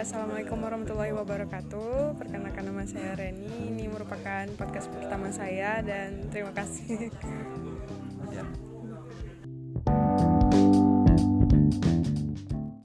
Assalamualaikum warahmatullahi wabarakatuh. Perkenalkan nama saya Reni. Ini merupakan podcast pertama saya dan terima kasih.